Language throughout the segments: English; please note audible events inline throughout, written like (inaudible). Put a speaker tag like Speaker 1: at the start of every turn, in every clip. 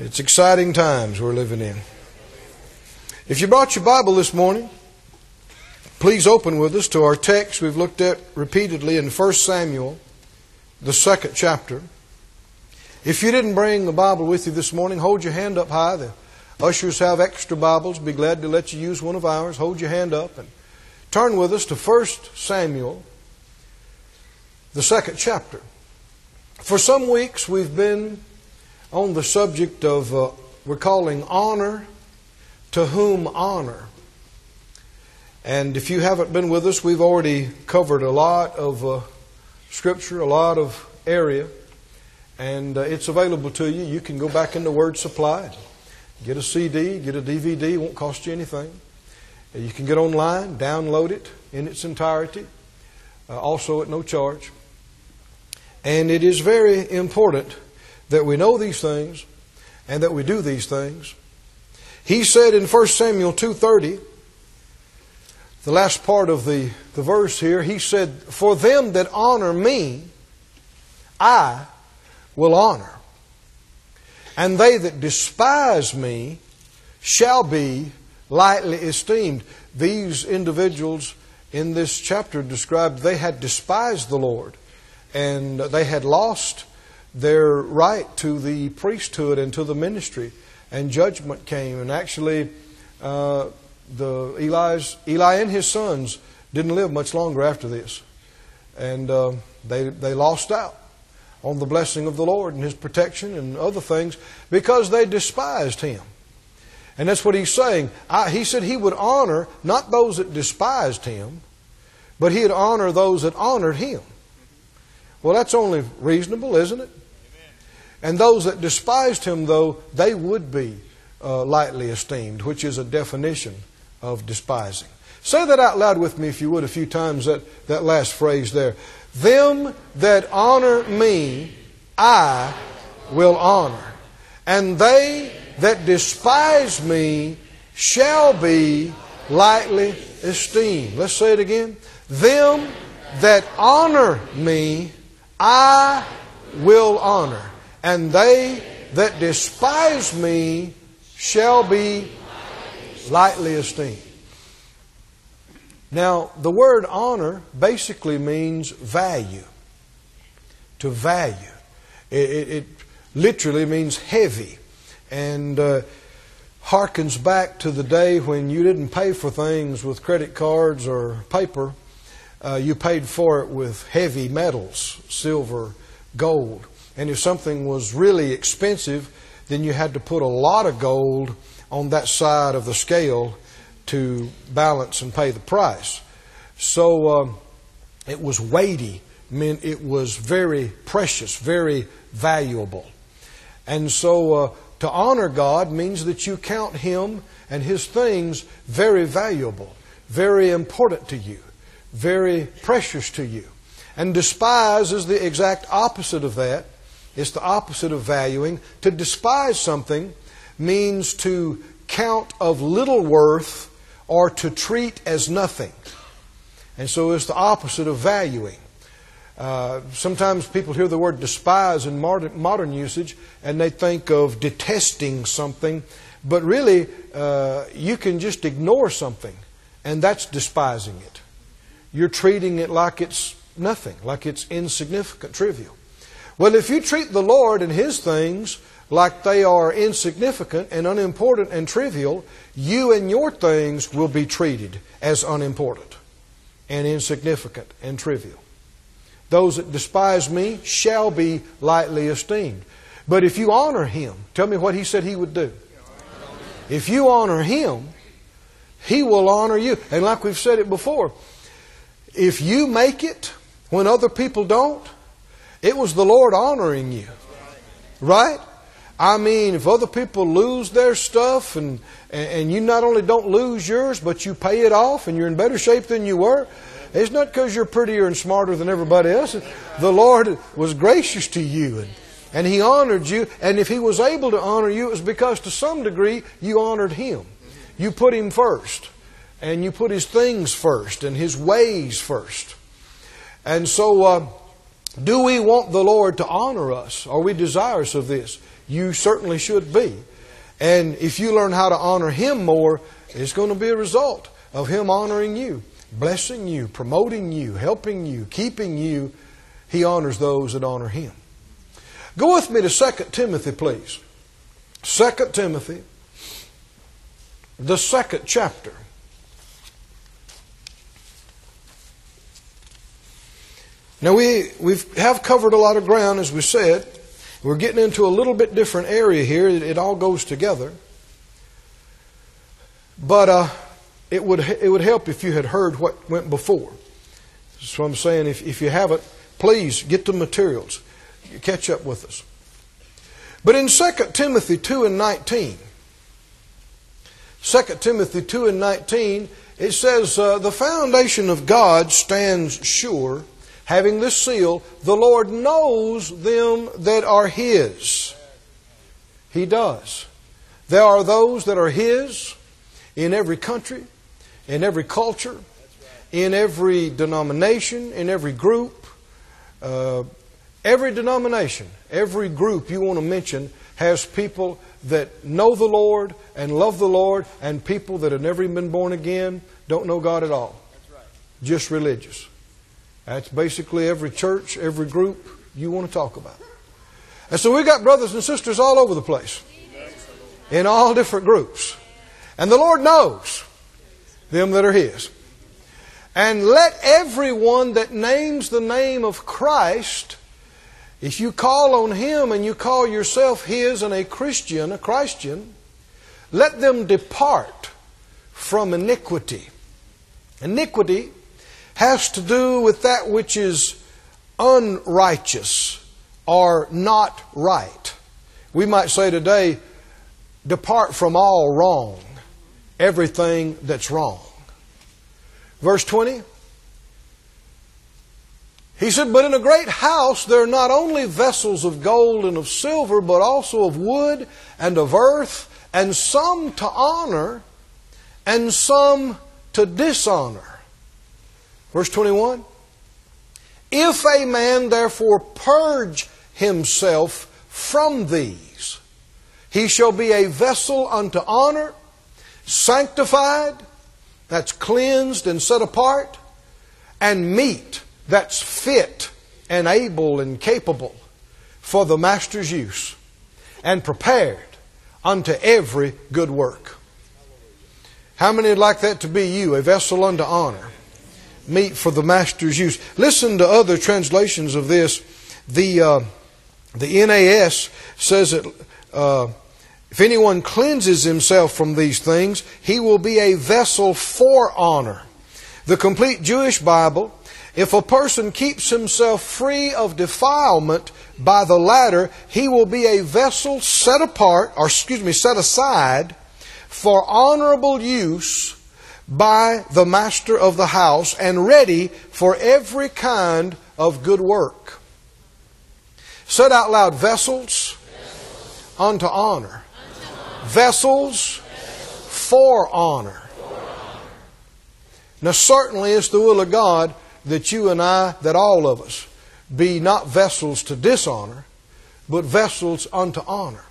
Speaker 1: It's exciting times we're living in. If you brought your Bible this morning, please open with us to our text we've looked at repeatedly in 1 Samuel, the second chapter. If you didn't bring the Bible with you this morning, hold your hand up high. The ushers have extra Bibles. Be glad to let you use one of ours. Hold your hand up and turn with us to 1 Samuel, the second chapter. For some weeks, we've been on the subject of uh, we're calling honor to whom honor. And if you haven't been with us, we've already covered a lot of uh, scripture, a lot of area, and uh, it's available to you. You can go back into Word Supply, get a CD, get a DVD, it won't cost you anything. You can get online, download it in its entirety, uh, also at no charge. And it is very important that we know these things and that we do these things. He said in 1 Samuel 2.30, the last part of the, the verse here, he said, For them that honor me, I will honor. And they that despise me shall be lightly esteemed. These individuals in this chapter described they had despised the Lord and they had lost their right to the priesthood and to the ministry. And judgment came. And actually, uh, the Eli's, Eli and his sons didn't live much longer after this. And uh, they, they lost out on the blessing of the Lord and his protection and other things because they despised him. And that's what he's saying. I, he said he would honor not those that despised him, but he'd honor those that honored him. Well, that's only reasonable, isn't it? And those that despised him, though, they would be uh, lightly esteemed, which is a definition of despising. Say that out loud with me, if you would, a few times, that, that last phrase there. Them that honor me, I will honor. And they that despise me shall be lightly esteemed. Let's say it again. Them that honor me, I will honor and they that despise me shall be lightly esteemed. Now, the word honor basically means value. To value. It, it, it literally means heavy. And uh, harkens back to the day when you didn't pay for things with credit cards or paper. Uh, you paid for it with heavy metals, silver, gold. And if something was really expensive, then you had to put a lot of gold on that side of the scale to balance and pay the price. So um, it was weighty, meant it was very precious, very valuable. And so uh, to honor God means that you count Him and His things very valuable, very important to you, very precious to you. And despise is the exact opposite of that. It's the opposite of valuing. To despise something means to count of little worth or to treat as nothing. And so it's the opposite of valuing. Uh, sometimes people hear the word despise in modern, modern, usage and they think of detesting something, but really uh, you can just ignore something, and that's despising it. You're treating it like it's nothing, like it's insignificant, trivial. Well, if you treat the Lord and His things like they are insignificant and unimportant and trivial, you and your things will be treated as unimportant and insignificant and trivial. Those that despise me shall be lightly esteemed. But if you honor Him, tell me what He said He would do. If you honor Him, He will honor you. And like we've said it before, if you make it when other people don't, it was the Lord honoring you. Right? I mean, if other people lose their stuff and, and you not only don't lose yours, but you pay it off and you're in better shape than you were, it's not because you're prettier and smarter than everybody else. The Lord was gracious to you and, and He honored you. And if He was able to honor you, it was because to some degree you honored Him. You put Him first and you put His things first and His ways first. And so, uh, do we want the Lord to honor us? Are we desirous of this? You certainly should be. And if you learn how to honor Him more, it's going to be a result of Him honoring you, blessing you, promoting you, helping you, keeping you. He honors those that honor Him. Go with me to 2 Timothy, please. 2 Timothy, the second chapter. Now, we we've, have covered a lot of ground, as we said. We're getting into a little bit different area here. It, it all goes together. But uh, it, would, it would help if you had heard what went before. So I'm saying if, if you haven't, please get the materials. Catch up with us. But in 2 Timothy 2 and 19, 2 Timothy 2 and 19, it says, uh, The foundation of God stands sure having this seal, the Lord knows them that are His. He does. There are those that are His in every country, in every culture, in every denomination, in every group. Uh, every denomination, every group you want to mention has people that know the Lord and love the Lord, and people that have never even been born again, don't know God at all. Just religious. That's basically every church, every group you want to talk about. And so we've got brothers and sisters all over the place in all different groups. And the Lord knows them that are His. And let everyone that names the name of Christ, if you call on Him and you call yourself His and a Christian, a Christian, let them depart from iniquity. Iniquity has to do with that which is unrighteous or not right. We might say today, depart from all wrong, everything that's wrong. Verse 20. He said, But in a great house there are not only vessels of gold and of silver, but also of wood and of earth, and some to honor and some to dishonor. Verse 21 If a man therefore purge himself from these, he shall be a vessel unto honor, sanctified, that's cleansed and set apart, and meet, that's fit and able and capable for the master's use, and prepared unto every good work. How many would like that to be you, a vessel unto honor? Meet for the master's use. Listen to other translations of this. The, uh, the NAS says that uh, if anyone cleanses himself from these things, he will be a vessel for honor. The complete Jewish Bible, if a person keeps himself free of defilement by the latter, he will be a vessel set apart, or excuse me, set aside for honorable use by the master of the house and ready for every kind of good work. Said out loud, vessels, vessels. unto honor. Honor. Vessels, vessels. For, honor. for honor. Now, certainly it's the will of God that you and I, that all of us, be not vessels to dishonor, but vessels unto honor.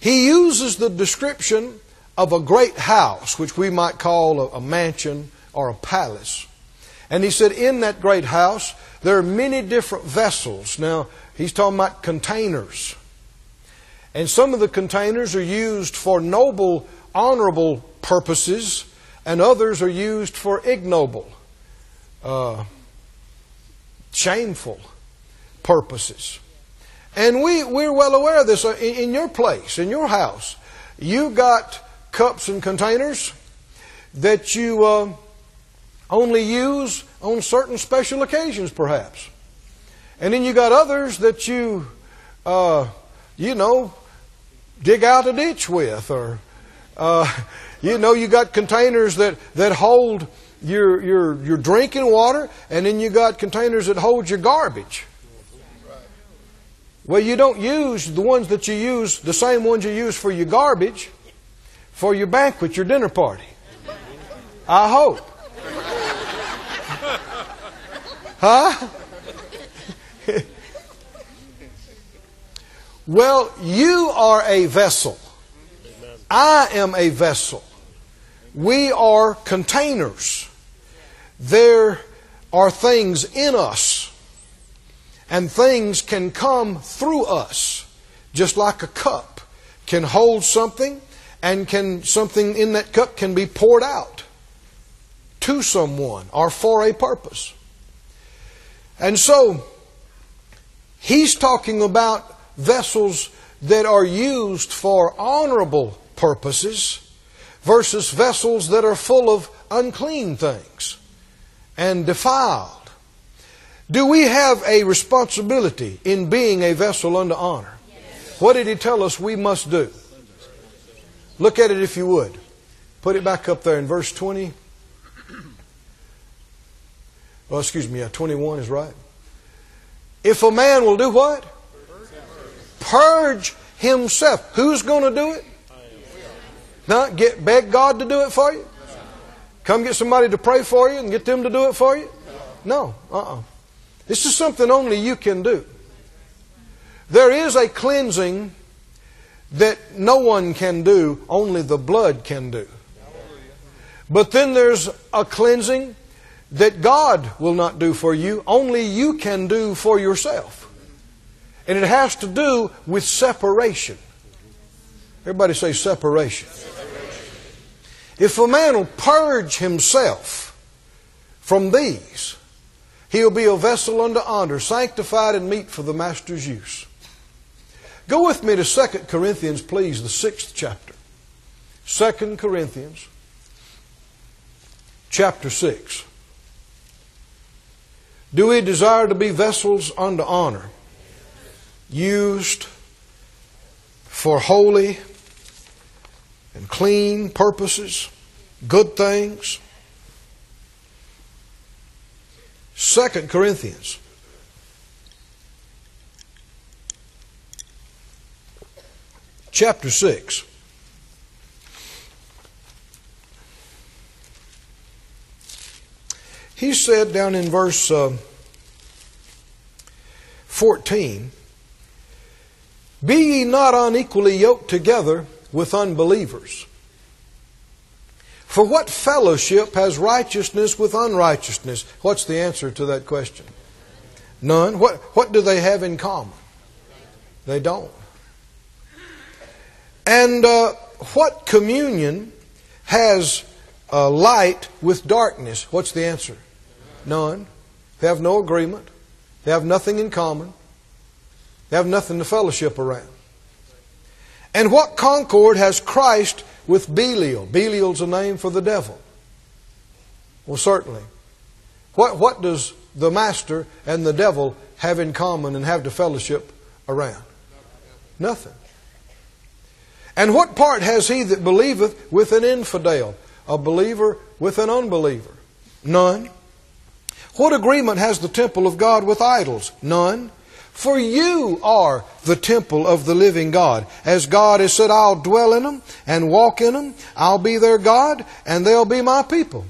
Speaker 1: He uses the description of a great house, which we might call a, mansion or a palace. And he said, in that great house, there are many different vessels. Now, he's talking about containers. And some of the containers are used for noble, honorable purposes, and others are used for ignoble, uh, shameful purposes. And we, we're well aware of this. In, in your place, in your house, you got cups and containers that you uh, only use on certain special occasions, perhaps. And then you got others that you, uh, you know, dig out a ditch with, or uh, (laughs) you know, you got containers that that hold your your your drinking water, and then you got containers that hold your garbage. Well, you don't use the ones that you use, the same ones you use for your garbage for your banquet, your dinner party. I hope. Huh? (laughs) Well, you are a vessel. I am a vessel. We are containers. There are things in us, and things can come through us, just like a cup can hold something, and can something in that cup can be poured out to someone or for a purpose. And so, he's talking about vessels that are used for honorable purposes versus vessels that are full of unclean things and defiled. Do we have a responsibility in being a vessel unto honor? Yes. What did he tell us we must do? Look at it if you would. Put it back up there in verse 20. Well, excuse me, yeah, 21 is right. If a man will do what? Purge himself. Who's going to do it? Not get beg God to do it for you? Come get somebody to pray for you and get them to do it for you? No, uh-uh. This is something only you can do. There is a cleansing that no one can do, only the blood can do. But then there's a cleansing that God will not do for you, only you can do for yourself. And it has to do with separation. Everybody say separation. If a man will purge himself from these, he'll be a vessel unto honor, sanctified and meet for the master's use. Go with me to 2 Corinthians, please, the sixth chapter. 2 Corinthians, chapter 6. Do we desire to be vessels unto honor, used for holy and clean purposes, good things. Second Corinthians. Chapter 6. He said down in verse uh, 14, Be ye not unequally yoked together with unbelievers. For what fellowship has righteousness with unrighteousness? What's the answer to that question? None. What, what do they have in common? They don't. And uh, what communion has uh, light with darkness? What's the answer? None. They have no agreement. They have nothing in common. They have nothing to fellowship around. And what concord has Christ with Belial? Belial's a name for the devil. Well, certainly. What, what does the master and the devil have in common and have to fellowship around? Nothing. And what part has he that believeth with an infidel? A believer with an unbeliever? None. What agreement has the temple of God with idols? None. For you are the temple of the living God. As God has said, I'll dwell in them and walk in them. I'll be their God and they'll be my people.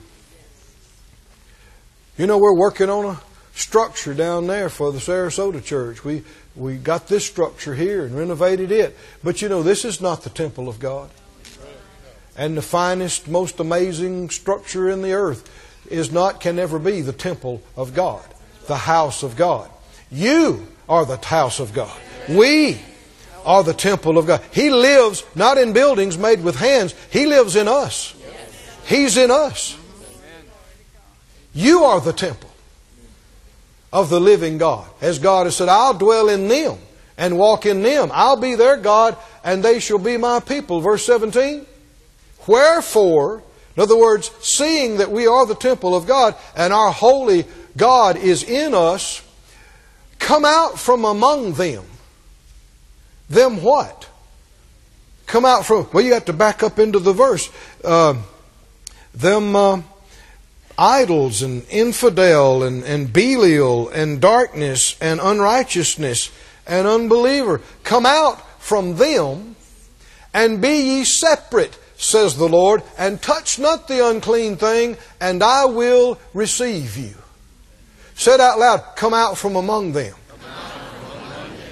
Speaker 1: You know, we're working on a structure down there for the Sarasota church. We, we got this structure here and renovated it. But you know, this is not the temple of God. And the finest, most amazing structure in the earth is not, can never be the temple of God, the house of God. You are the house of God. We are the temple of God. He lives not in buildings made with hands, He lives in us. He's in us. You are the temple of the living God. As God has said, I'll dwell in them and walk in them. I'll be their God and they shall be my people. Verse 17. Wherefore, in other words, seeing that we are the temple of God and our holy God is in us, Come out from among them. Them what? Come out from, well, you have to back up into the verse. Uh, them uh, idols and infidel and, and Belial and darkness and unrighteousness and unbeliever. Come out from them and be ye separate, says the Lord, and touch not the unclean thing, and I will receive you. Said out loud, come out from among them.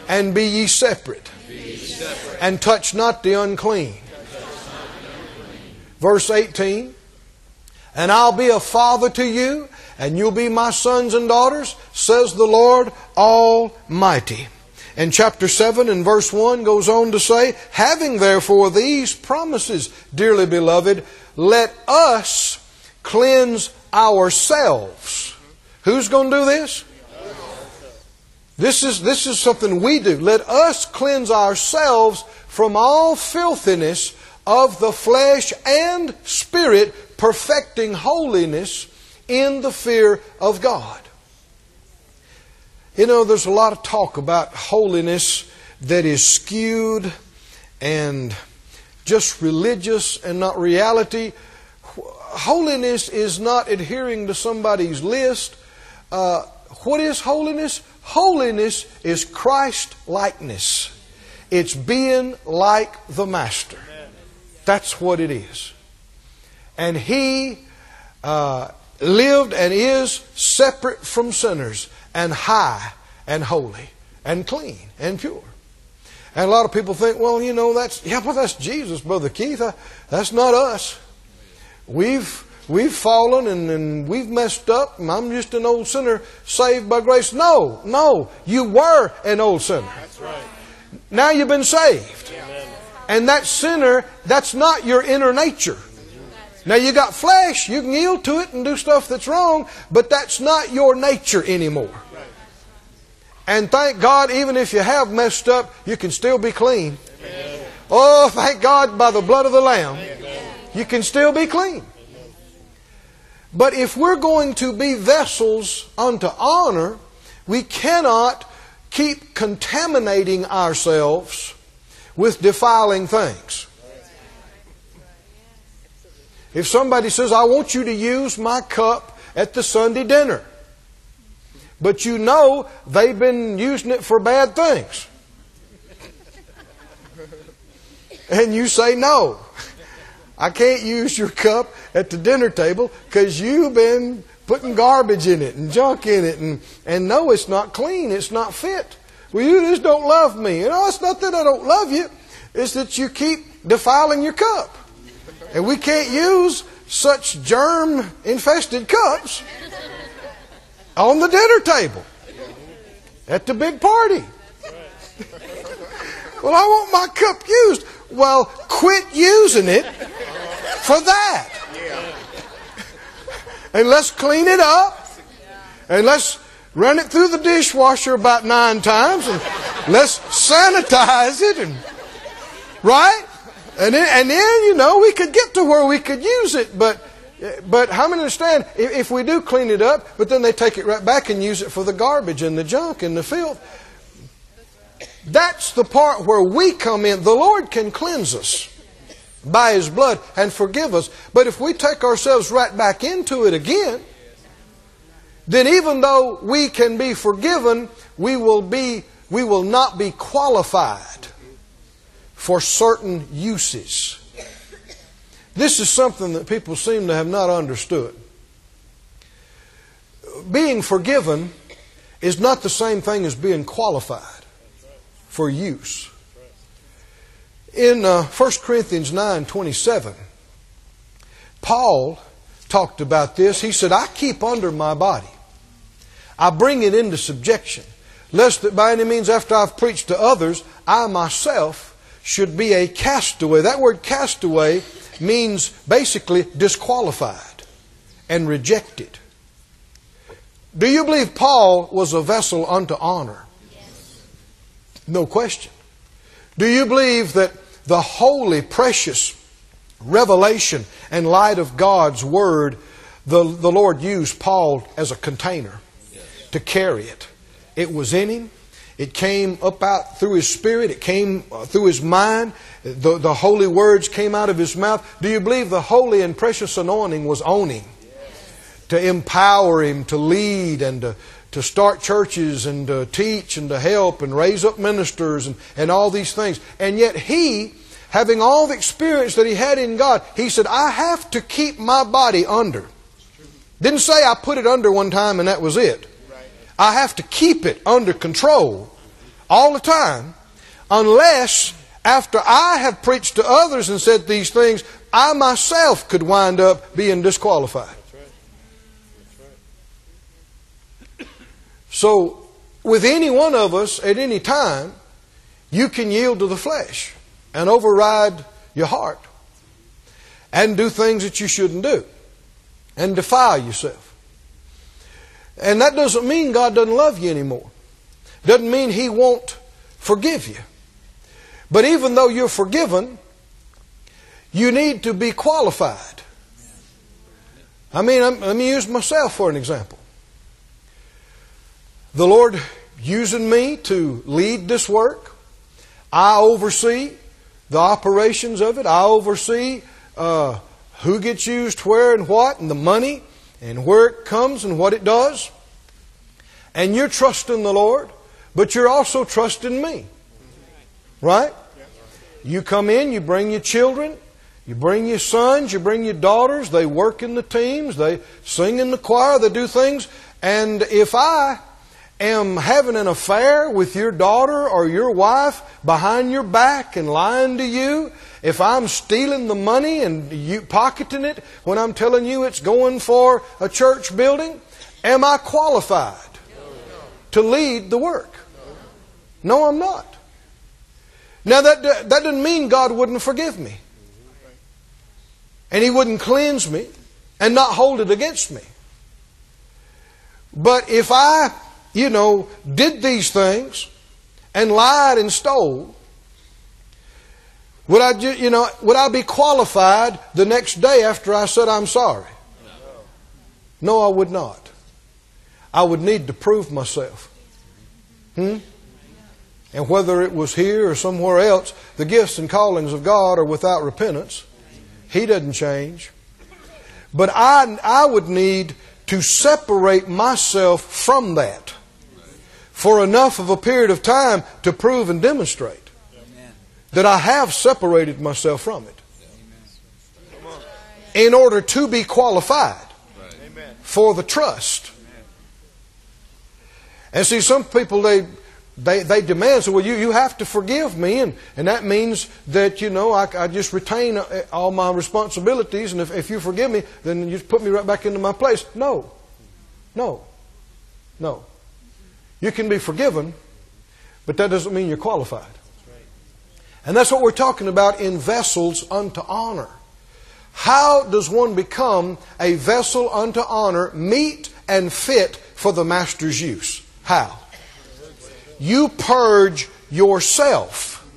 Speaker 1: and be ye separate, and touch not the unclean. Verse 18, and I'll be a father to you, and you'll be my sons and daughters, says the Lord Almighty. And chapter 7 and verse 1 goes on to say, Having therefore these promises, dearly beloved, let us cleanse ourselves. Who's going to do this? This is, this is something we do. Let us cleanse ourselves from all filthiness of the flesh and spirit, perfecting holiness in the fear of God. You know, there's a lot of talk about holiness that is skewed and just religious and not reality. Holiness is not adhering to somebody's list. Uh, what is holiness? Holiness is Christ likeness. It's being like the Master. That's what it is. And He uh, lived and is separate from sinners and high and holy and clean and pure. And a lot of people think, well, you know, that's yeah, but that's Jesus, Brother Keith. Uh, that's not us. We've we've fallen and, and we've messed up, and I'm just an old sinner saved by grace. No, no, you were an old sinner.
Speaker 2: That's right.
Speaker 1: Now you've been saved.
Speaker 2: Amen.
Speaker 1: And that sinner, that's not your inner nature. Now you got flesh, you can yield to it and do stuff that's wrong, but that's not your nature anymore. And thank God, even if you have messed up, you can still be clean. Oh, thank God, by the blood of the Lamb, you can still be clean. But if we're going to be vessels unto honor, we cannot keep contaminating ourselves with defiling things. If somebody says, I want you to use my cup at the Sunday dinner, but you know they've been using it for bad things, (laughs) and you say, No, I can't use your cup at the dinner table because you've been putting garbage in it and junk in it, and, and no, it's not clean, it's not fit. Well, you just don't love me. You know, it's not that I don't love you, it's that you keep defiling your cup. And we can't use such germ infested cups on the dinner table at the big party. well, I want my cup used. Well, quit using it for that. And let's clean it up. And let's run it through the dishwasher about nine times. And let's sanitize it. And, right? And then, and then, you know, we could get to where we could use it, but, but how many understand if, we do clean it up, but then they take it right back and use it for the garbage and the junk and the filth? That's the part where we come in. The Lord can cleanse us by His blood and forgive us. But if we take ourselves right back into it again, then even though we can be forgiven, we will be we will not be qualified for certain uses. This is something that people seem to have not understood. Being forgiven is not the same thing as being qualified for use. In uh, 1 Corinthians 9 27, Paul talked about this. He said, I keep under my body, I bring it into subjection, lest that by any means, after I've preached to others, I myself should be a castaway. That word castaway means basically disqualified and rejected. Do you believe Paul was a vessel unto honor? No question. Do you believe that the holy, precious revelation and light of God's Word, the, the Lord used Paul as a container to carry it? It was in him. It came up out through his spirit. It came uh, through his mind. The, the holy words came out of his mouth. Do you believe the holy and precious anointing was on him? To empower him to lead and to, to start churches and to teach and to help and raise up ministers and, and all these things. And yet he, having all the experience that he had in God, he said, I have to keep my body under. Didn't say I put it under one time and that was it. I have to keep it under control all the time unless after I have preached to others and said these things, I myself could wind up being disqualified. So, with any one of us at any time, you can yield to the flesh and override your heart and do things that you shouldn't do and defile yourself. And that doesn't mean God doesn't love you anymore. Doesn't mean He won't forgive you. But even though you're forgiven, you need to be qualified. I mean, I'm, let me use myself for an example. The Lord using me to lead this work, I oversee the operations of it. I oversee uh, who gets used where and what, and the money, and where it comes and what it does. And you're trusting the Lord, but you're also trusting me. Right? You come in, you bring your children, you bring your sons, you bring your daughters, they work in the teams, they sing in the choir, they do things. And if I am having an affair with your daughter or your wife behind your back and lying to you, if I'm stealing the money and you pocketing it when I'm telling you it's going for a church building, am I qualified to lead the work? No, I'm not. Now, that, that doesn't mean God wouldn't forgive me. And He wouldn't cleanse me and not hold it against me. But if I, you know, did these things and lied and stole, would I, you know, would I be qualified the next day after I said I'm sorry? No, I would not. I would need to prove myself. Hmm? And whether it was here or somewhere else, the gifts and callings of God are without repentance. He doesn't change. But I, I would need to separate myself from that for enough of a period of time to prove and demonstrate that I have separated myself from it in order to be qualified for the trust. And see, some people, they, they, they demand, so well, you, you have to forgive me, and, and that means that, you know, I, I just retain uh, all my responsibilities, and if, if you forgive me, then you just put me right back into my place. No. No. No. You can be forgiven, but that doesn't mean you're qualified. And that's what we're talking about in vessels unto honor. How does one become a vessel unto honor, meet and fit for the master's use? How? You purge yourself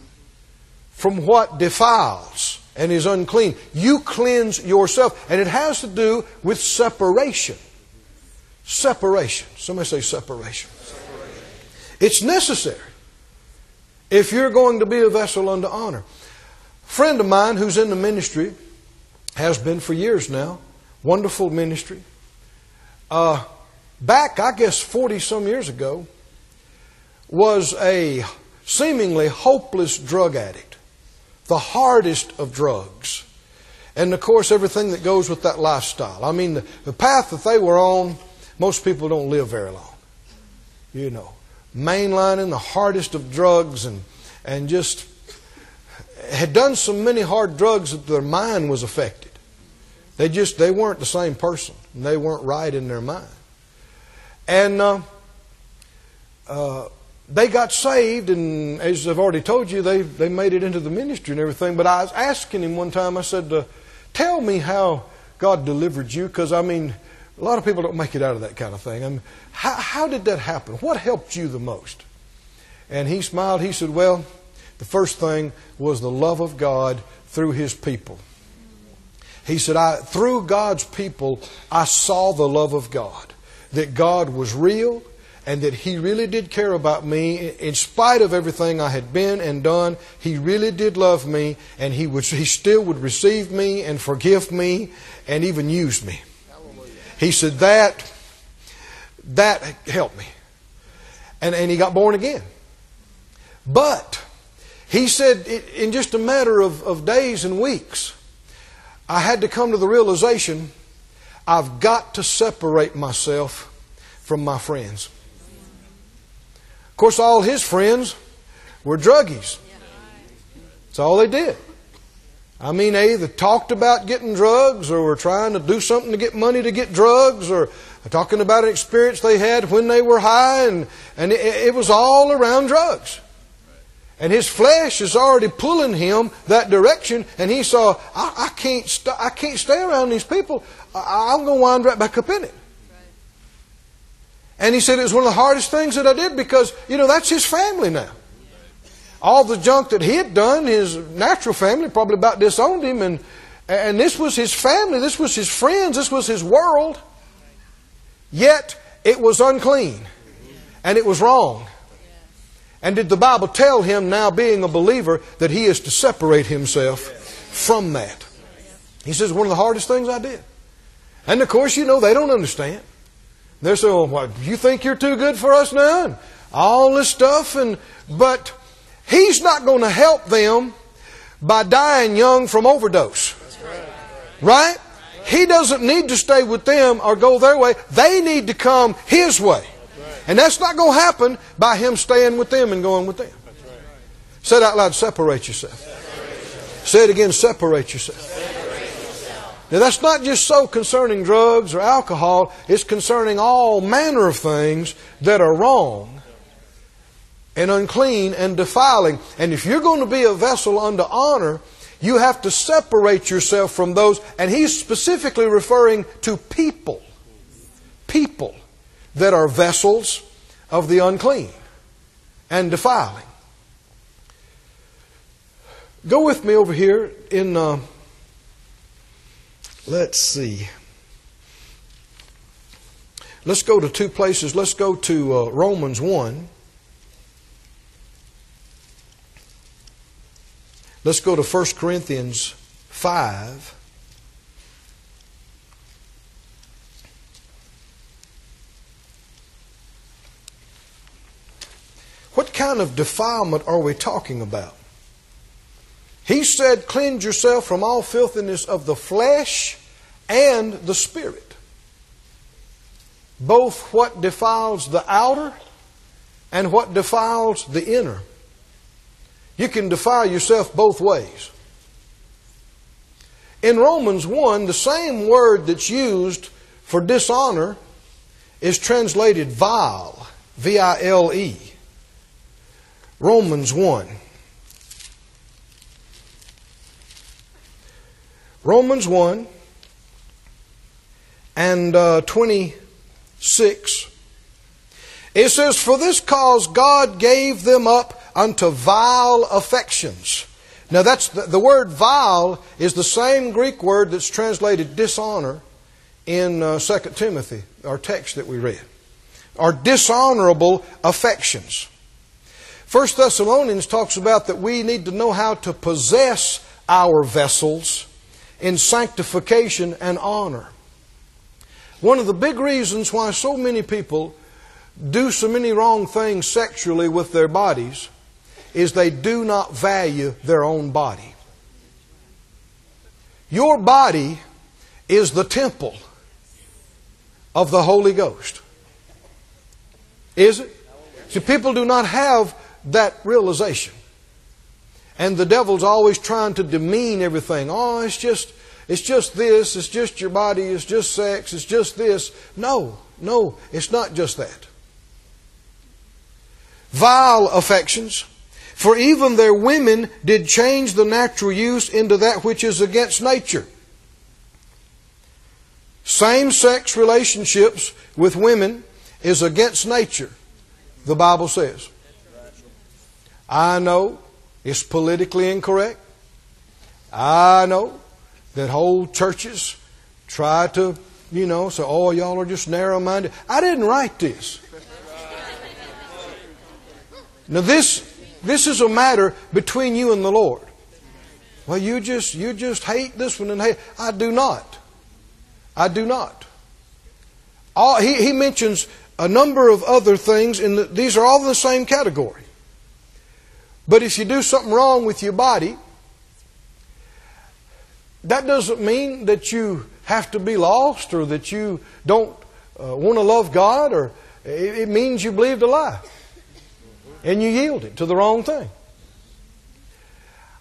Speaker 1: from what defiles and is unclean. You cleanse yourself. And it has to do with separation. Separation. Somebody say separation. It's necessary if you're going to be a vessel unto honor. A friend of mine who's in the ministry has been for years now. Wonderful ministry. Uh, back, I guess, 40 some years ago, was a seemingly hopeless drug addict, the hardest of drugs. And of course, everything that goes with that lifestyle. I mean, the, the path that they were on, most people don't live very long. You know, mainlining the hardest of drugs and, and just had done so many hard drugs that their mind was affected. They just, they weren't the same person. And they weren't right in their mind. And uh, uh, they got saved, and as I've already told you, they, they made it into the ministry and everything. But I was asking him one time, I said, uh, Tell me how God delivered you, because I mean, a lot of people don't make it out of that kind of thing. Mean, how, how did that happen? What helped you the most? And he smiled. He said, Well, the first thing was the love of God through his people. He said, I, Through God's people, I saw the love of God that God was real and that He really did care about me in spite of everything I had been and done. He really did love me, and He would He still would receive me and forgive me and even use me. He said that that helped me, and and he got born again. But he said in just a matter of, of days and weeks, I had to come to the realization I've got to separate myself from my friends. Of course, all his friends were druggies. That's all they did. I mean, they either talked about getting drugs or were trying to do something to get money to get drugs or talking about an experience they had when they were high, and, and it, it was all around drugs. And his flesh is already pulling him that direction, and he saw, I, I can't, st- I can't stay around these people. I, I'm going to wind right back up in it. And he said it was one of the hardest things that I did because, you know, that's his family now. All the junk that he had done, his natural family probably about disowned him, and, and this was his family, this was his friends, this was his world. Yet it was unclean and it was wrong. And did the Bible tell him, now being a believer, that he is to separate himself from that? He says, one of the hardest things I did. And of course, you know, they don't understand. They're saying, well, what, you think you're too good for us now? And all this stuff. And, but he's not going to help them by dying young from overdose. Right? He doesn't need to stay with them or go their way. They need to come His way. And that's not going to happen by Him staying with them and going with them. Say it out loud, separate yourself. Say it again, separate yourself. Now that's not just so concerning drugs or alcohol, it's concerning all manner of things that are wrong and unclean and defiling. And if you're going to be a vessel unto honor, you have to separate yourself from those, and he's specifically referring to people. People that are vessels of the unclean and defiling. Go with me over here in, uh, let's see. Let's go to two places. Let's go to uh, Romans 1. Let's go to 1 Corinthians 5. What kind of defilement are we talking about? He said, Cleanse yourself from all filthiness of the flesh and the spirit. Both what defiles the outer and what defiles the inner. You can defile yourself both ways. In Romans 1, the same word that's used for dishonor is translated vile, V I L E. Romans 1. Romans 1 and uh, 26. It says, For this cause God gave them up unto vile affections. Now that's the, the word vile is the same Greek word that's translated dishonor in uh, 2 Timothy, our text that we read. Are dishonorable affections. 1 Thessalonians talks about that we need to know how to possess our vessels in sanctification and honor. One of the big reasons why so many people do so many wrong things sexually with their bodies is they do not value their own body. Your body is the temple of the Holy Ghost. Is it? See, people do not have that realization. And the devil's always trying to demean everything. Oh, it's just it's just this, it's just your body, it's just sex, it's just this. No, no, it's not just that. Vile affections, for even their women did change the natural use into that which is against nature. Same sex relationships with women is against nature, the Bible says. I know it's politically incorrect. I know that whole churches try to, you know, say, oh, y'all are just narrow minded. I didn't write this. Now, this this is a matter between you and the Lord. Well, you just you just hate this one and hate. I do not. I do not. All, he, he mentions a number of other things, and the, these are all in the same category. But if you do something wrong with your body, that doesn't mean that you have to be lost or that you don't uh, want to love God, or it, it means you believed a lie and you yielded to the wrong thing.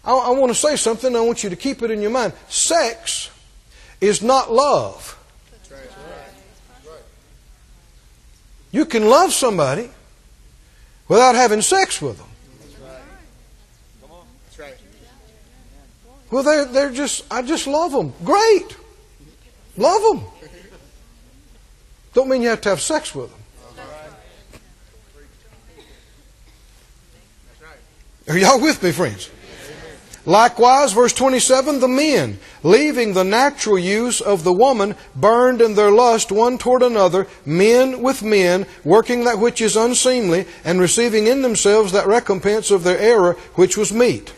Speaker 1: I, I want to say something. I want you to keep it in your mind. Sex is not love. You can love somebody without having sex with them. Well, they're, they're just, I just love them. Great. Love them. Don't mean you have to have sex with them. Are y'all with me, friends? Likewise, verse 27, the men, leaving the natural use of the woman, burned in their lust one toward another, men with men, working that which is unseemly, and receiving in themselves that recompense of their error which was meet.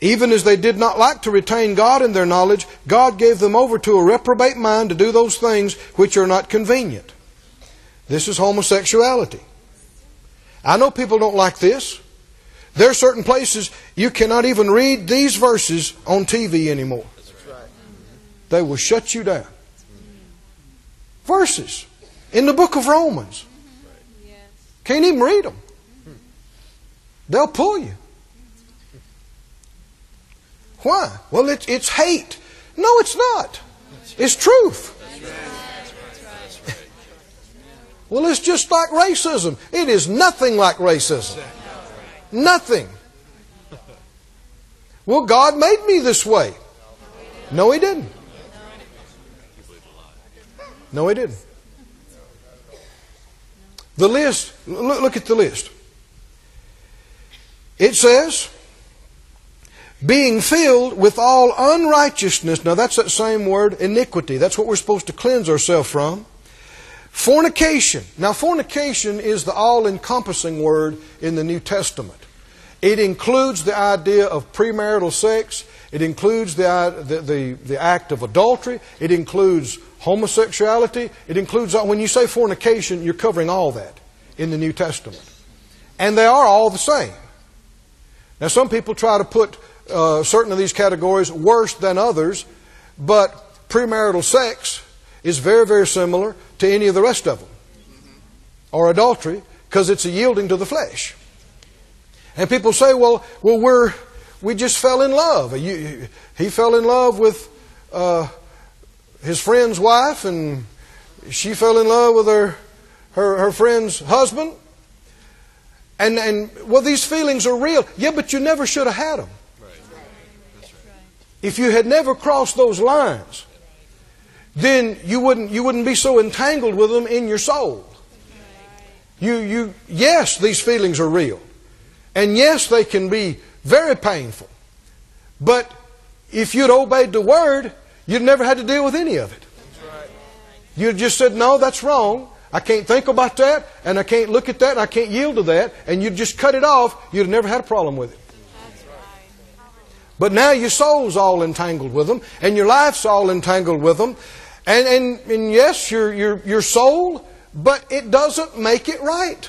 Speaker 1: Even as they did not like to retain God in their knowledge, God gave them over to a reprobate mind to do those things which are not convenient. This is homosexuality. I know people don't like this. There are certain places you cannot even read these verses on TV anymore. They will shut you down. Verses in the book of Romans. Can't even read them. They'll pull you. Why? Well, it's, it's hate. No, it's not. It's truth. well, it's just like racism. It is nothing like racism. Nothing. Well, God made me this way. No, He didn't. No, He didn't. The list, look at the list. It says, being filled with all unrighteousness. Now, that's that same word, iniquity. That's what we're supposed to cleanse ourselves from. Fornication. Now, fornication is the all encompassing word in the New Testament. It includes the idea of premarital sex. It includes the, the, the, the, act of adultery. It includes homosexuality. It includes, when you say fornication, you're covering all that in the New Testament. And they are all the same. Now, some people try to put uh, certain of these categories worse than others, but premarital sex is very, very similar to any of the rest of them. Or adultery, because it's a yielding to the flesh. And people say, well, well, we're, we just fell in love. You, he fell in love with uh, his friend's wife, and she fell in love with her, her, her friend's husband. And, and, well, these feelings are real. Yeah, but you never should have had them. If you had never crossed those lines, then you wouldn't, you wouldn't be so entangled with them in your soul. You, you, yes, these feelings are real. And yes, they can be very painful. But if you'd obeyed the word, you'd never had to deal with any of it. You'd just said, no, that's wrong. I can't think about that, and I can't look at that, and I can't yield to that, and you'd just cut it off, you'd never had a problem with it. But now your soul's all entangled with them, and your life's all entangled with them. And, and, and yes, your, your, your soul, but it doesn't make it right.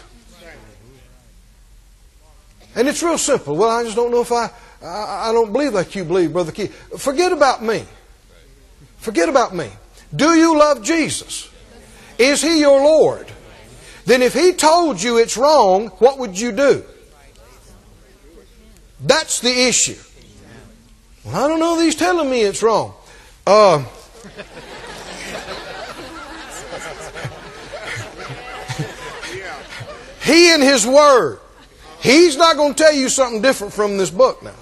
Speaker 1: And it's real simple. Well, I just don't know if I, I, I don't believe like you believe, Brother Keith. Forget about me. Forget about me. Do you love Jesus? Is He your Lord? Then if He told you it's wrong, what would you do? That's the issue. Well, I don't know He's telling me it's wrong. Uh, (laughs) he and His Word He's not going to tell you something different from this book now.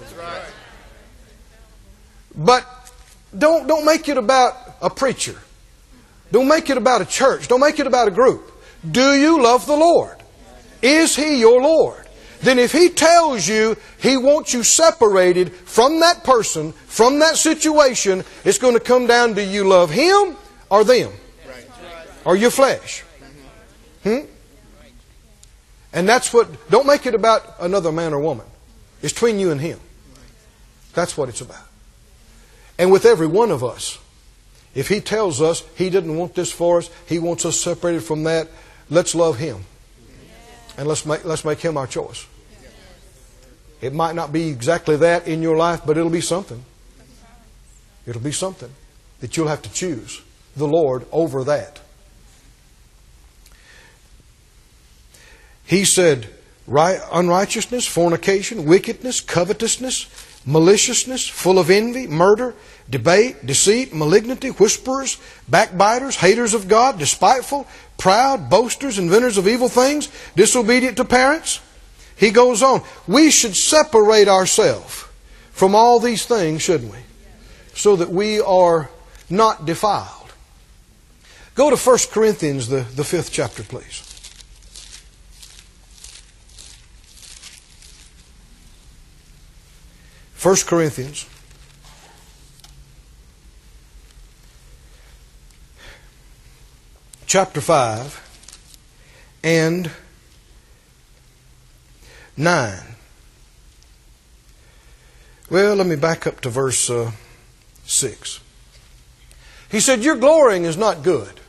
Speaker 1: But don't, don't make it about a preacher. Don't make it about a church. Don't make it about a group. Do you love the Lord? Is He your Lord? Then if He tells you He wants you separated from that person, from that situation, it's going to come down to you love Him or them? Or your flesh? Hmm? And that's what, don't make it about another man or woman. It's between you and him. That's what it's about. And with every one of us, if he tells us he didn't want this for us, he wants us separated from that, let's love him. And let's make, let's make him our choice. It might not be exactly that in your life, but it'll be something. It'll be something that you'll have to choose the Lord over that. He said, right, unrighteousness, fornication, wickedness, covetousness, maliciousness, full of envy, murder, debate, deceit, malignity, whisperers, backbiters, haters of God, despiteful, proud, boasters, inventors of evil things, disobedient to parents. He goes on. We should separate ourselves from all these things, shouldn't we? So that we are not defiled. Go to 1 Corinthians, the, the fifth chapter, please. First Corinthians chapter 5 and 9. Well, let me back up to verse uh, 6. He said, Your glorying is not good.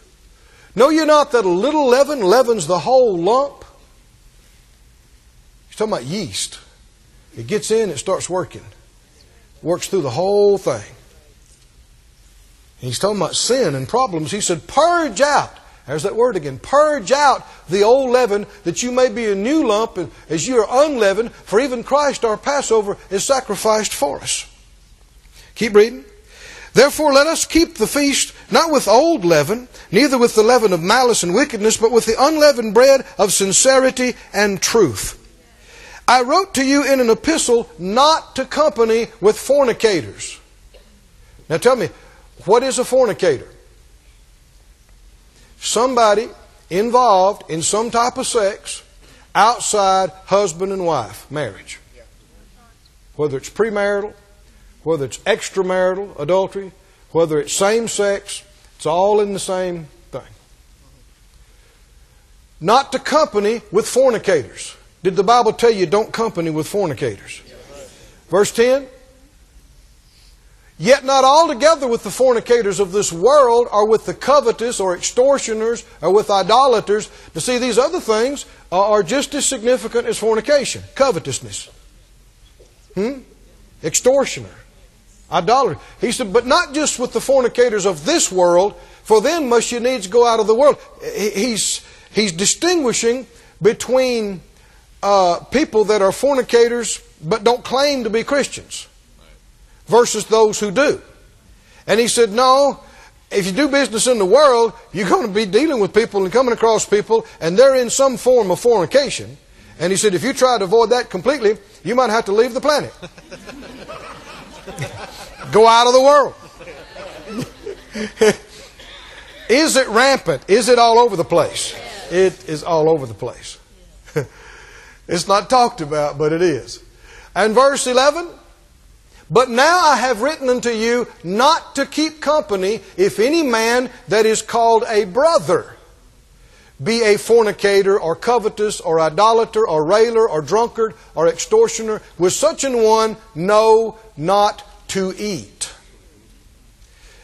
Speaker 1: Know you not that a little leaven leavens the whole lump? He's talking about yeast. It gets in, it starts working. Works through the whole thing. He's talking about sin and problems. He said, Purge out there's that word again. Purge out the old leaven that you may be a new lump as you are unleavened, for even Christ, our Passover, is sacrificed for us. Keep reading. Therefore, let us keep the feast not with old leaven, neither with the leaven of malice and wickedness, but with the unleavened bread of sincerity and truth. I wrote to you in an epistle not to company with fornicators. Now tell me, what is a fornicator? somebody involved in some type of sex outside husband and wife marriage. Whether it's premarital, whether it's extramarital adultery, whether it's same sex, it's all in the same thing. Not to company with fornicators. Did the Bible tell you don't company with fornicators? Verse 10 Yet not altogether with the fornicators of this world, or with the covetous, or extortioners, or with idolaters. To see, these other things are just as significant as fornication covetousness, hmm? extortioner, idolater. He said, but not just with the fornicators of this world, for then must you needs go out of the world. He's, he's distinguishing between uh, people that are fornicators but don't claim to be Christians versus those who do. And he said, No, if you do business in the world, you're going to be dealing with people and coming across people, and they're in some form of fornication. And he said, if you try to avoid that completely, you might have to leave the planet. (laughs) Go out of the world. (laughs) is it rampant? Is it all over the place? It is all over the place. It's not talked about, but it is. And verse 11 but now I have written unto you not to keep company if any man that is called a brother be a fornicator or covetous or idolater or railer or drunkard or extortioner. With such an one, no, not to eat.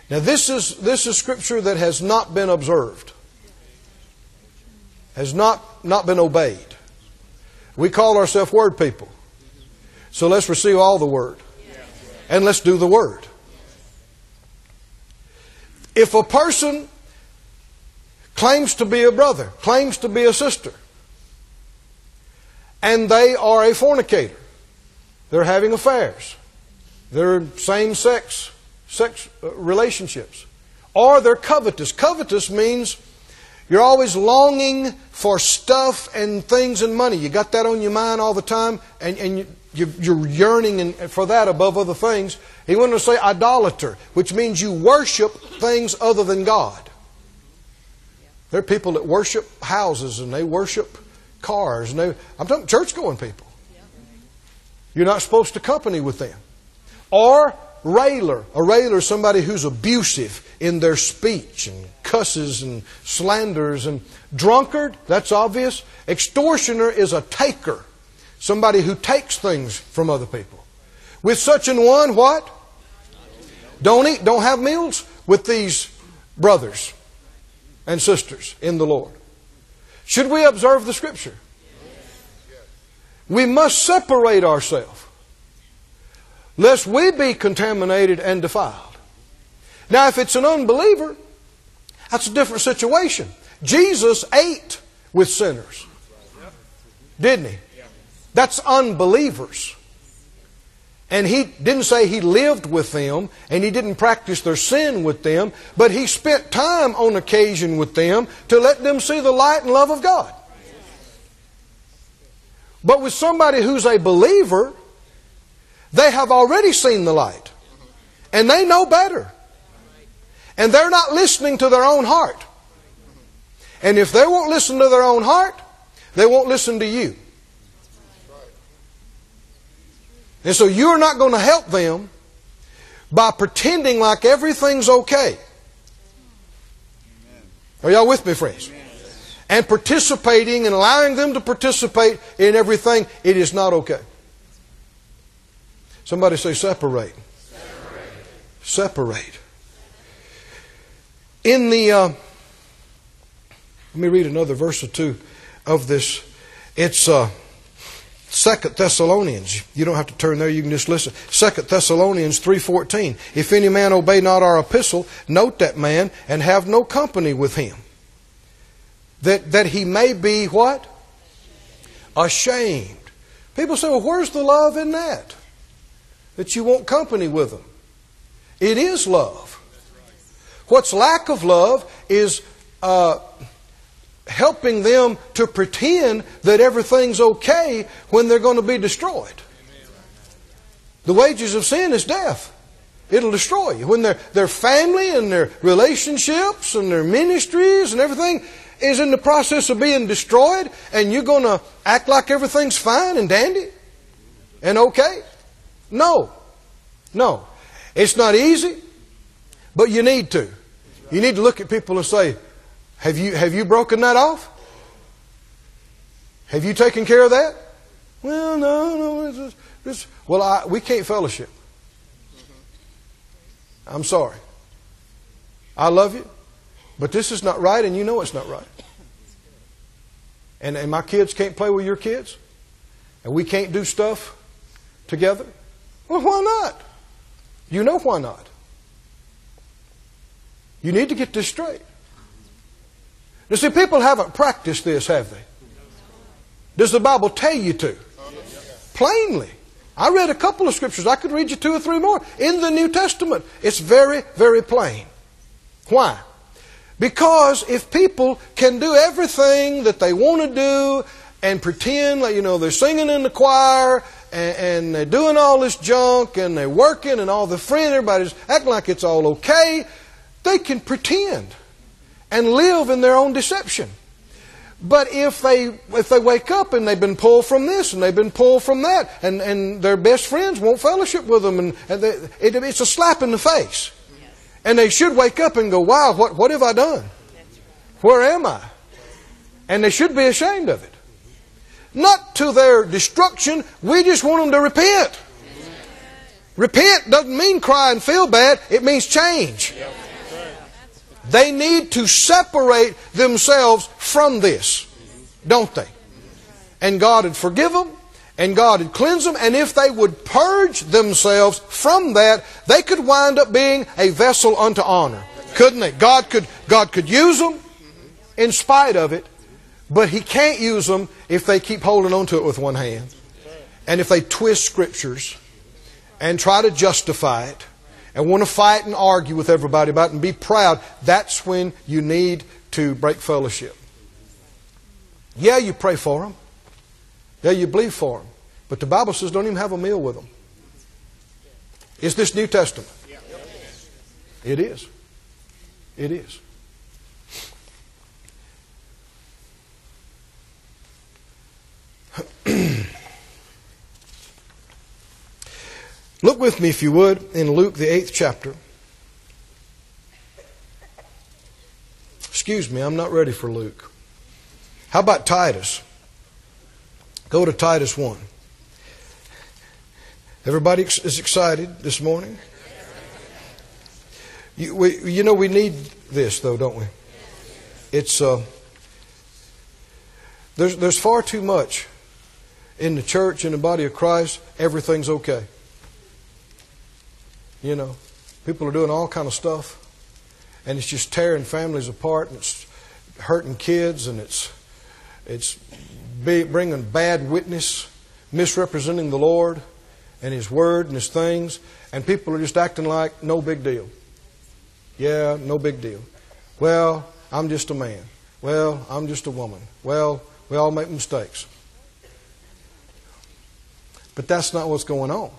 Speaker 1: Now this is, this is scripture that has not been observed, has not, not been obeyed. We call ourselves word people. So let's receive all the word and let's do the Word. If a person claims to be a brother, claims to be a sister, and they are a fornicator, they're having affairs, they're same sex, sex uh, relationships, or they're covetous. Covetous means you're always longing for stuff and things and money. You got that on your mind all the time, and, and you, you're yearning for that above other things. He went on to say idolater, which means you worship things other than God. There are people that worship houses and they worship cars. And they, I'm talking church going people. You're not supposed to company with them. Or railer. A railer is somebody who's abusive in their speech and cusses and slanders. And drunkard, that's obvious. Extortioner is a taker Somebody who takes things from other people. With such an one, what? Don't eat, don't have meals with these brothers and sisters in the Lord. Should we observe the Scripture? We must separate ourselves lest we be contaminated and defiled. Now, if it's an unbeliever, that's a different situation. Jesus ate with sinners, didn't he? That's unbelievers. And he didn't say he lived with them and he didn't practice their sin with them, but he spent time on occasion with them to let them see the light and love of God. But with somebody who's a believer, they have already seen the light. And they know better. And they're not listening to their own heart. And if they won't listen to their own heart, they won't listen to you. And so you're not going to help them by pretending like everything's okay. Are y'all with me, friends? And participating and allowing them to participate in everything, it is not okay. Somebody say separate. Separate. separate. In the, uh, let me read another verse or two of this. It's uh, Second Thessalonians. You don't have to turn there, you can just listen. Second Thessalonians 3.14. If any man obey not our epistle, note that man and have no company with him. That, that he may be what? Ashamed. People say, well, where's the love in that? That you want company with them. It is love. What's lack of love is uh, helping them to pretend that everything's okay when they're going to be destroyed. The wages of sin is death. It'll destroy you. When their, their family and their relationships and their ministries and everything is in the process of being destroyed, and you're going to act like everything's fine and dandy and okay? No. No. It's not easy, but you need to. You need to look at people and say, have you, have you broken that off? Have you taken care of that? Well, no, no. It's, just, it's, well, I, we can't fellowship. Mm-hmm. I'm sorry. I love you, but this is not right, and you know it's not right. And, and my kids can't play with your kids, and we can't do stuff together. Well, why not? You know why not. You need to get this straight. You see, people haven't practiced this, have they? Does the Bible tell you to? Plainly. I read a couple of scriptures. I could read you two or three more in the New Testament. It's very, very plain. Why? Because if people can do everything that they want to do and pretend like, you know, they're singing in the choir and, and they're doing all this junk and they're working and all the friends, everybody's acting like it's all okay, they can pretend and live in their own deception. But if they if they wake up and they've been pulled from this and they've been pulled from that and, and their best friends won't fellowship with them and, and they, it, it's a slap in the face. And they should wake up and go, "Wow, what what have I done? Where am I?" And they should be ashamed of it. Not to their destruction. We just want them to repent. Repent doesn't mean cry and feel bad. It means change. They need to separate themselves from this, don't they? And God would forgive them, and God would cleanse them, and if they would purge themselves from that, they could wind up being a vessel unto honor. Couldn't they? God could, God could use them in spite of it, but He can't use them if they keep holding on to it with one hand. And if they twist scriptures and try to justify it and want to fight and argue with everybody about it and be proud, that's when you need to break fellowship. Yeah, you pray for them. Yeah, you believe for them. But the Bible says don't even have a meal with them. Is this New Testament? It is. It is. (coughs) Look with me, if you would, in Luke, the eighth chapter. Excuse me, I'm not ready for Luke. How about Titus? Go to Titus 1. Everybody is excited this morning? You, we, you know, we need this, though, don't we? It's, uh, there's, there's far too much in the church, in the body of Christ, everything's okay. You know, people are doing all kind of stuff, and it's just tearing families apart, and it's hurting kids, and it's it's bringing bad witness misrepresenting the Lord and His Word and His things, and people are just acting like no big deal. Yeah, no big deal. Well, I'm just a man. Well, I'm just a woman. Well, we all make mistakes. But that's not what's going on.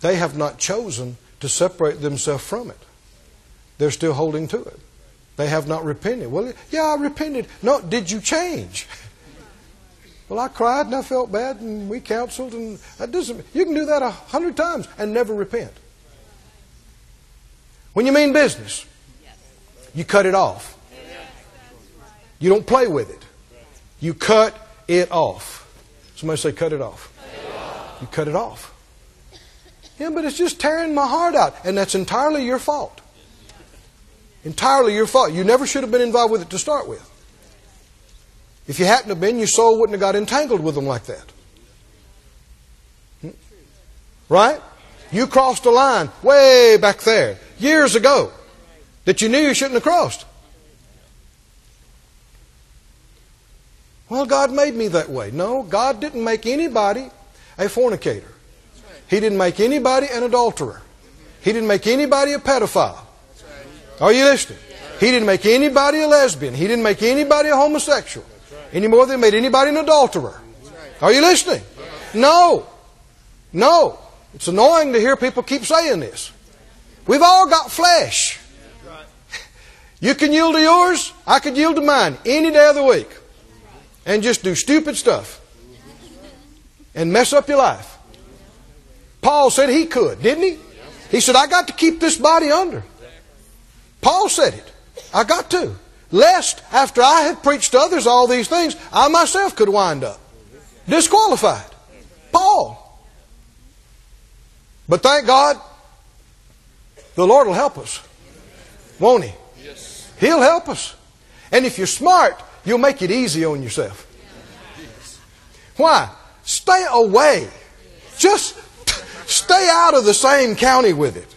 Speaker 1: They have not chosen to separate themselves from it. They're still holding to it. They have not repented. Well, yeah, I repented. No, did you change? (laughs) Well, I cried and I felt bad and we counseled and that doesn't. You can do that a hundred times and never repent. When you mean business, you cut it off. You don't play with it. You cut it off. Somebody say, cut it off. You cut it off. Yeah, but it's just tearing my heart out. And that's entirely your fault. Entirely your fault. You never should have been involved with it to start with. If you hadn't have been, your soul wouldn't have got entangled with them like that. Hmm? Right? You crossed a line way back there, years ago, that you knew you shouldn't have crossed. Well, God made me that way. No, God didn't make anybody a fornicator. He didn't make anybody an adulterer. He didn't make anybody a pedophile. Are you listening? He didn't make anybody a lesbian. He didn't make anybody a homosexual. Any more than he made anybody an adulterer. Are you listening? No. No. It's annoying to hear people keep saying this. We've all got flesh. You can yield to yours, I could yield to mine any day of the week. And just do stupid stuff. And mess up your life. Paul said he could, didn't he? He said, I got to keep this body under. Paul said it. I got to. Lest, after I have preached to others all these things, I myself could wind up disqualified. Paul. But thank God, the Lord will help us. Won't He? Yes. He'll help us. And if you're smart, you'll make it easy on yourself. Why? Stay away. Just stay out of the same county with it.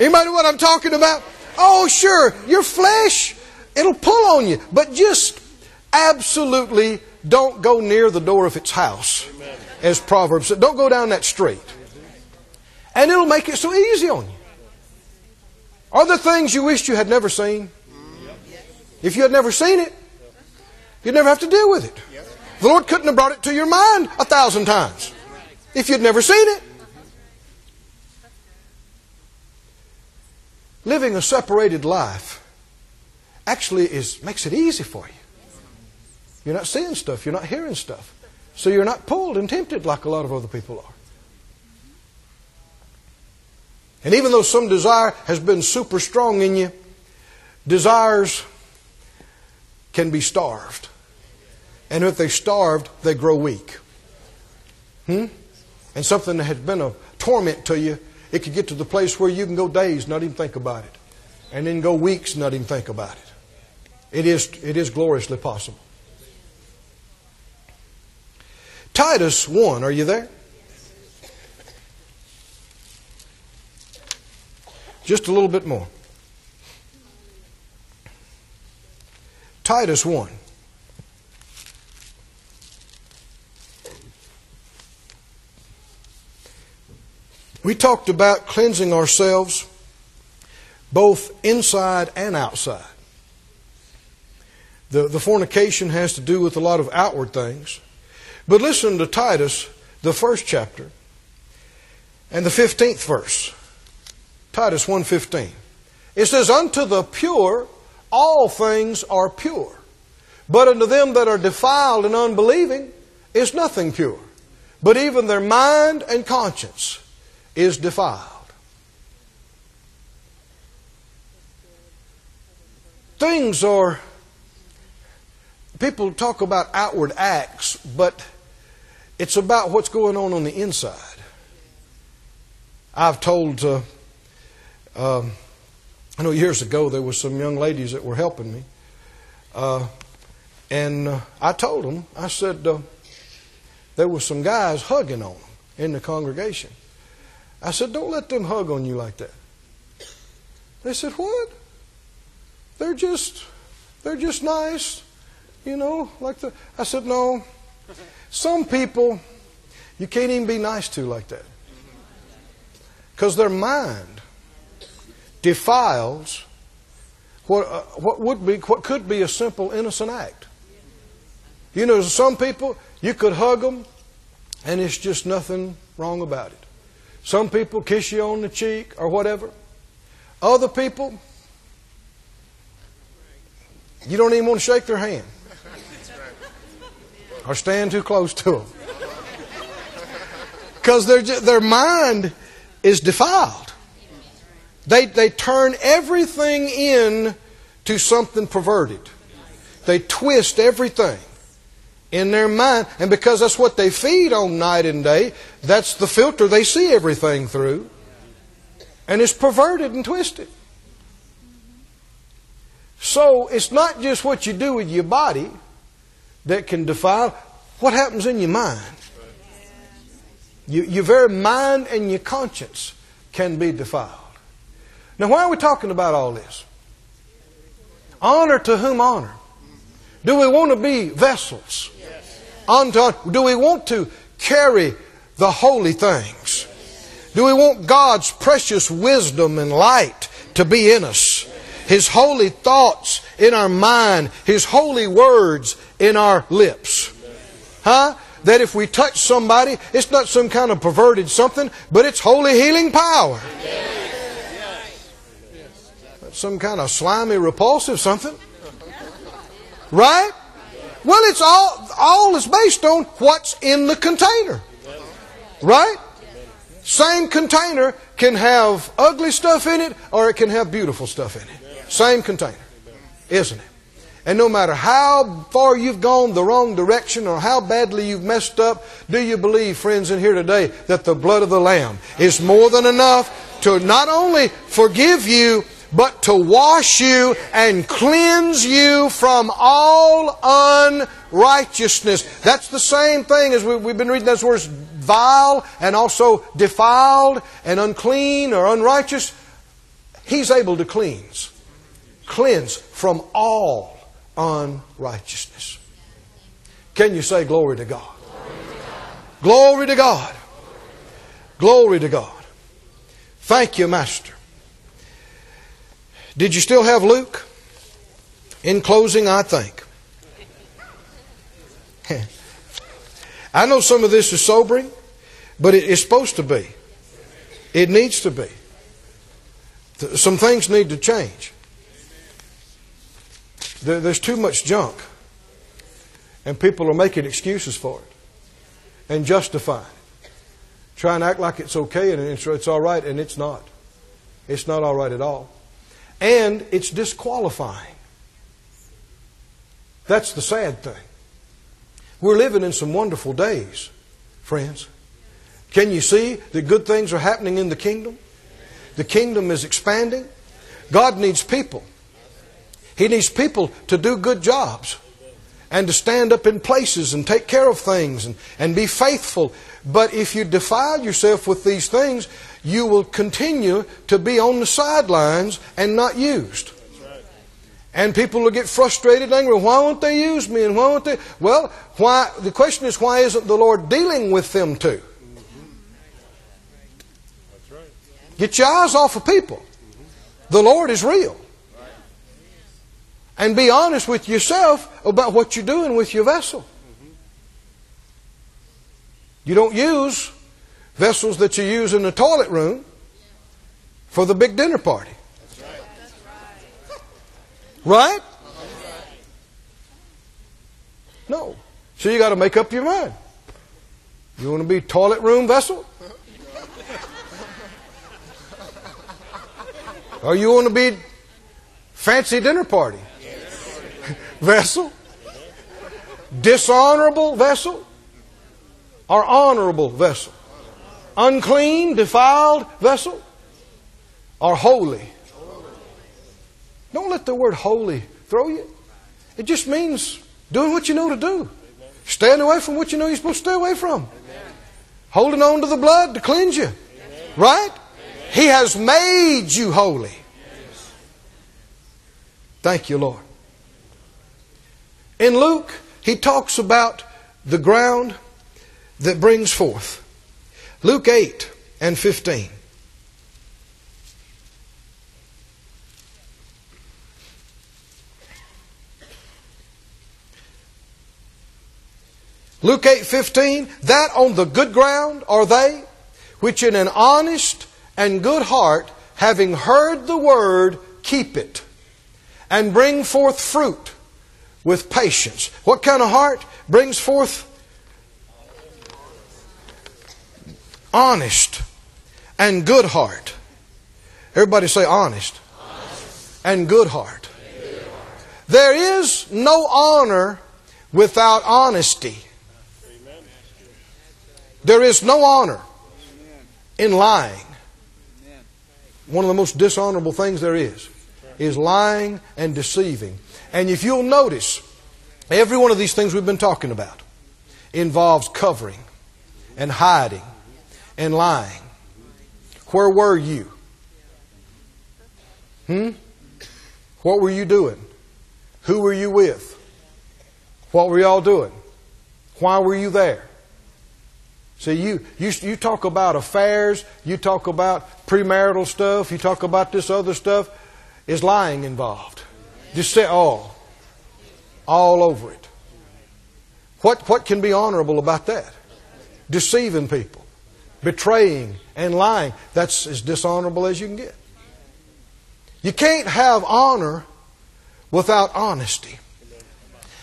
Speaker 1: Anybody know what I'm talking about? Oh, sure, your flesh, it'll pull on you. But just absolutely don't go near the door of its house. As Proverbs said, don't go down that street. And it'll make it so easy on you. Are there things you wished you had never seen? If you had never seen it, you'd never have to deal with it. The Lord couldn't have brought it to your mind a thousand times if you'd never seen it. Living a separated life actually is makes it easy for you. You're not seeing stuff, you're not hearing stuff. So you're not pulled and tempted like a lot of other people are. And even though some desire has been super strong in you, desires can be starved. And if they're starved, they grow weak. Hmm? And something that has been a torment to you it could get to the place where you can go days, not even think about it. And then go weeks, not even think about it. It is, it is gloriously possible. Titus 1, are you there? Just a little bit more. Titus 1. We talked about cleansing ourselves both inside and outside. The, the fornication has to do with a lot of outward things. But listen to Titus, the first chapter, and the 15th verse. Titus 1.15. It says, Unto the pure all things are pure, but unto them that are defiled and unbelieving is nothing pure, but even their mind and conscience is defiled. Things are, people talk about outward acts, but it's about what's going on on the inside. I've told, uh, um, I know years ago there was some young ladies that were helping me, uh, and uh, I told them, I said, uh, there were some guys hugging on them in the congregation. I said, Don't let them hug on you like that. They said, What? They're just they're just nice, you know, like the I said, No. Some people you can't even be nice to like that. Because their mind defiles what, uh, what would be what could be a simple innocent act. You know, some people you could hug them, and it's just nothing wrong about it. Some people kiss you on the cheek or whatever. Other people, you don't even want to shake their hand or stand too close to them because their their mind is defiled. They they turn everything in to something perverted. They twist everything in their mind. And because that's what they feed on night and day, that's the filter they see everything through. And it's perverted and twisted. So it's not just what you do with your body that can defile, what happens in your mind. You, your very mind and your conscience can be defiled. Now, why are we talking about all this? Honor to whom honor? Do we want to be vessels? Do we want to carry the holy things? Do we want God's precious wisdom and light to be in us? His holy thoughts in our mind, His holy words in our lips. Huh? That if we touch somebody, it's not some kind of perverted something, but it's holy healing power. Some kind of slimy, repulsive something. Right? Well, it's all, all is based on what's in the container. Right? Same container can have ugly stuff in it or it can have beautiful stuff in it. Same container. Isn't it? And no matter how far you've gone the wrong direction or how badly you've messed up, do you believe, friends in here today, that the blood of the Lamb is more than enough to not only forgive you, but to wash you and cleanse you from all unrighteousness. That's the same thing as we, have been reading those words vile and also defiled and unclean or unrighteous. He's able to cleanse. Cleanse from all unrighteousness. Can you say glory to God? Glory to God. Glory to God. Thank you, Master. Did you still have Luke? In closing, I think. (laughs) I know some of this is sobering, but it is supposed to be. It needs to be. Some things need to change. There's too much junk. And people are making excuses for it and justifying it. Try and act like it's okay and it's, it's all right, and it's not. It's not all right at all and it's disqualifying. That's the sad thing. We're living in some wonderful days, friends. Can you see that good things are happening in the kingdom? The kingdom is expanding. God needs people. He needs people to do good jobs and to stand up in places and take care of things and, and be faithful. But if you defile yourself with these things, you will continue to be on the sidelines and not used. And people will get frustrated and angry. Why won't they use me? And why won't they? Well, why? The question is, why isn't the Lord dealing with them too? Get your eyes off of people. The Lord is real. And be honest with yourself about what you're doing with your vessel. You don't use vessels that you use in the toilet room for the big dinner party. Right? No. So you got to make up your mind. You want to be toilet room vessel? Or you want to be fancy dinner party (laughs) vessel? Dishonorable vessel? Or honorable vessel? Unclean, defiled vessel, or holy. Don't let the word holy throw you. It just means doing what you know to do. Staying away from what you know you're supposed to stay away from. Holding on to the blood to cleanse you. Right? He has made you holy. Thank you, Lord. In Luke, he talks about the ground that brings forth. Luke 8 and 15. Luke 8:15 that on the good ground are they which in an honest and good heart having heard the word keep it and bring forth fruit with patience. What kind of heart brings forth honest and good heart? Everybody say honest, honest. and good heart. good heart. There is no honor without honesty. There is no honor in lying. One of the most dishonorable things there is is lying and deceiving. And if you'll notice, every one of these things we've been talking about involves covering and hiding and lying. Where were you? Hmm? What were you doing? Who were you with? What were y'all doing? Why were you there? See, you, you, you talk about affairs, you talk about premarital stuff, you talk about this other stuff. Is lying involved? Just say all. All over it. What, what can be honorable about that? Deceiving people, betraying, and lying. That's as dishonorable as you can get. You can't have honor without honesty.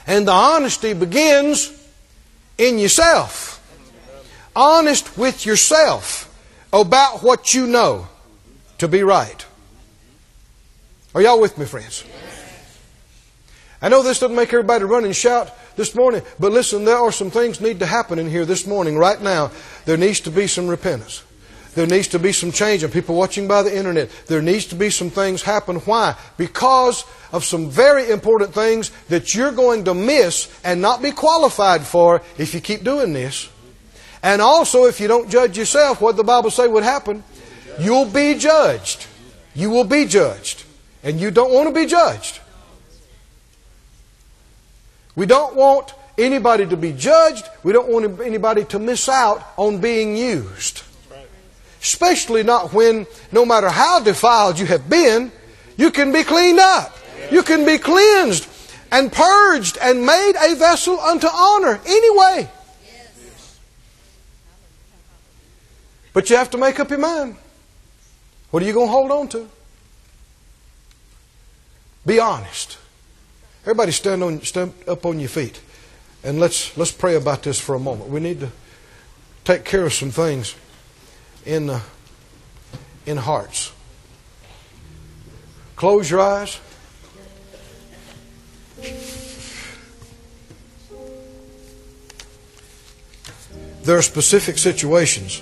Speaker 1: And the honesty begins in yourself honest with yourself about what you know to be right. Are y'all with me, friends? I know this doesn't make everybody run and shout this morning, but listen, there are some things need to happen in here this morning, right now. There needs to be some repentance. There needs to be some change. And people watching by the internet, there needs to be some things happen. Why? Because of some very important things that you're going to miss and not be qualified for if you keep doing this. And also, if you don't judge yourself, what the Bible say would happen? You'll be judged. You will be judged. And you don't want to be judged. We don't want anybody to be judged. We don't want anybody to miss out on being used. Especially not when, no matter how defiled you have been, you can be cleaned up. You can be cleansed and purged and made a vessel unto honor anyway. But you have to make up your mind. What are you going to hold on to? Be honest. Everybody stand, on, stand up on your feet. And let's, let's pray about this for a moment. We need to take care of some things in, uh, in hearts. Close your eyes. There are specific situations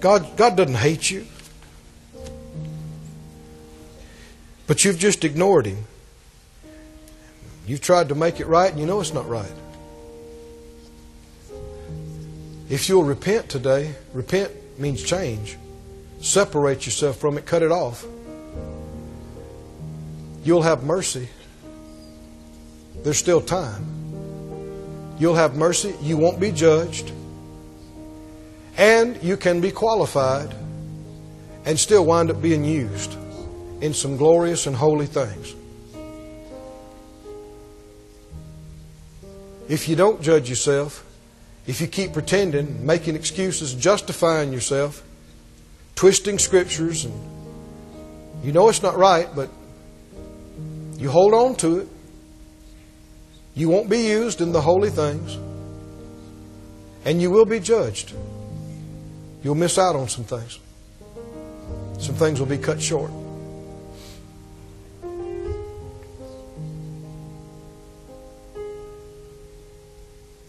Speaker 1: God, God doesn't hate you. But you've just ignored Him. You've tried to make it right and you know it's not right. If you'll repent today, repent means change. Separate yourself from it, cut it off. You'll have mercy. There's still time. You'll have mercy. You won't be judged. And you can be qualified and still wind up being used in some glorious and holy things. If you don't judge yourself, if you keep pretending, making excuses, justifying yourself, twisting scriptures, and you know it's not right, but you hold on to it, you won't be used in the holy things, and you will be judged. You'll miss out on some things. Some things will be cut short.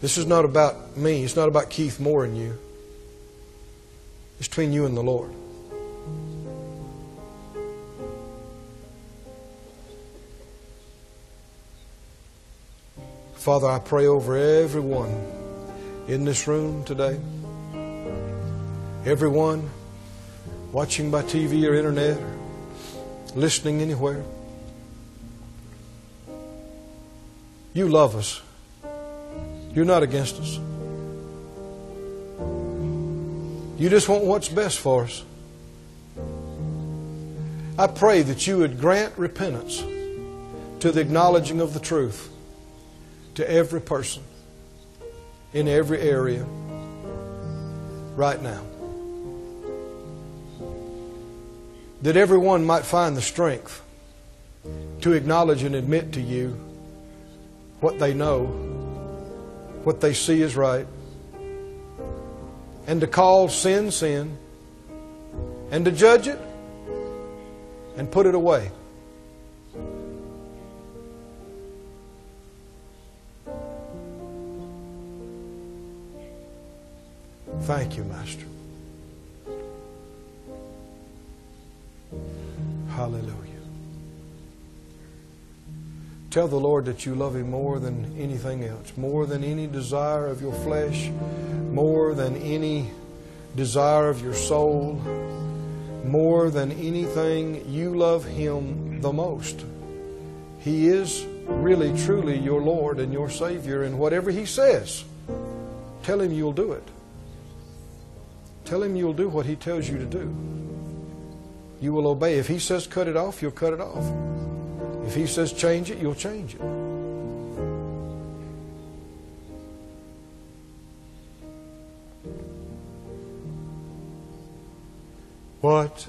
Speaker 1: This is not about me. It's not about Keith Moore and you. It's between you and the Lord. Father, I pray over everyone in this room today everyone watching by TV or internet or listening anywhere. You love us. You're not against us. You just want what's best for us. I pray that you would grant repentance to the acknowledging of the truth to every person in every area right now. That everyone might find the strength to acknowledge and admit to you what they know, what they see is right, and to call sin sin, and to judge it and put it away. Thank you, Master. Hallelujah. Tell the Lord that you love Him more than anything else, more than any desire of your flesh, more than any desire of your soul, more than anything. You love Him the most. He is really, truly your Lord and your Savior, and whatever He says, tell Him you'll do it. Tell Him you'll do what He tells you to do. You will obey. If He says cut it off, you'll cut it off. If He says change it, you'll change it. What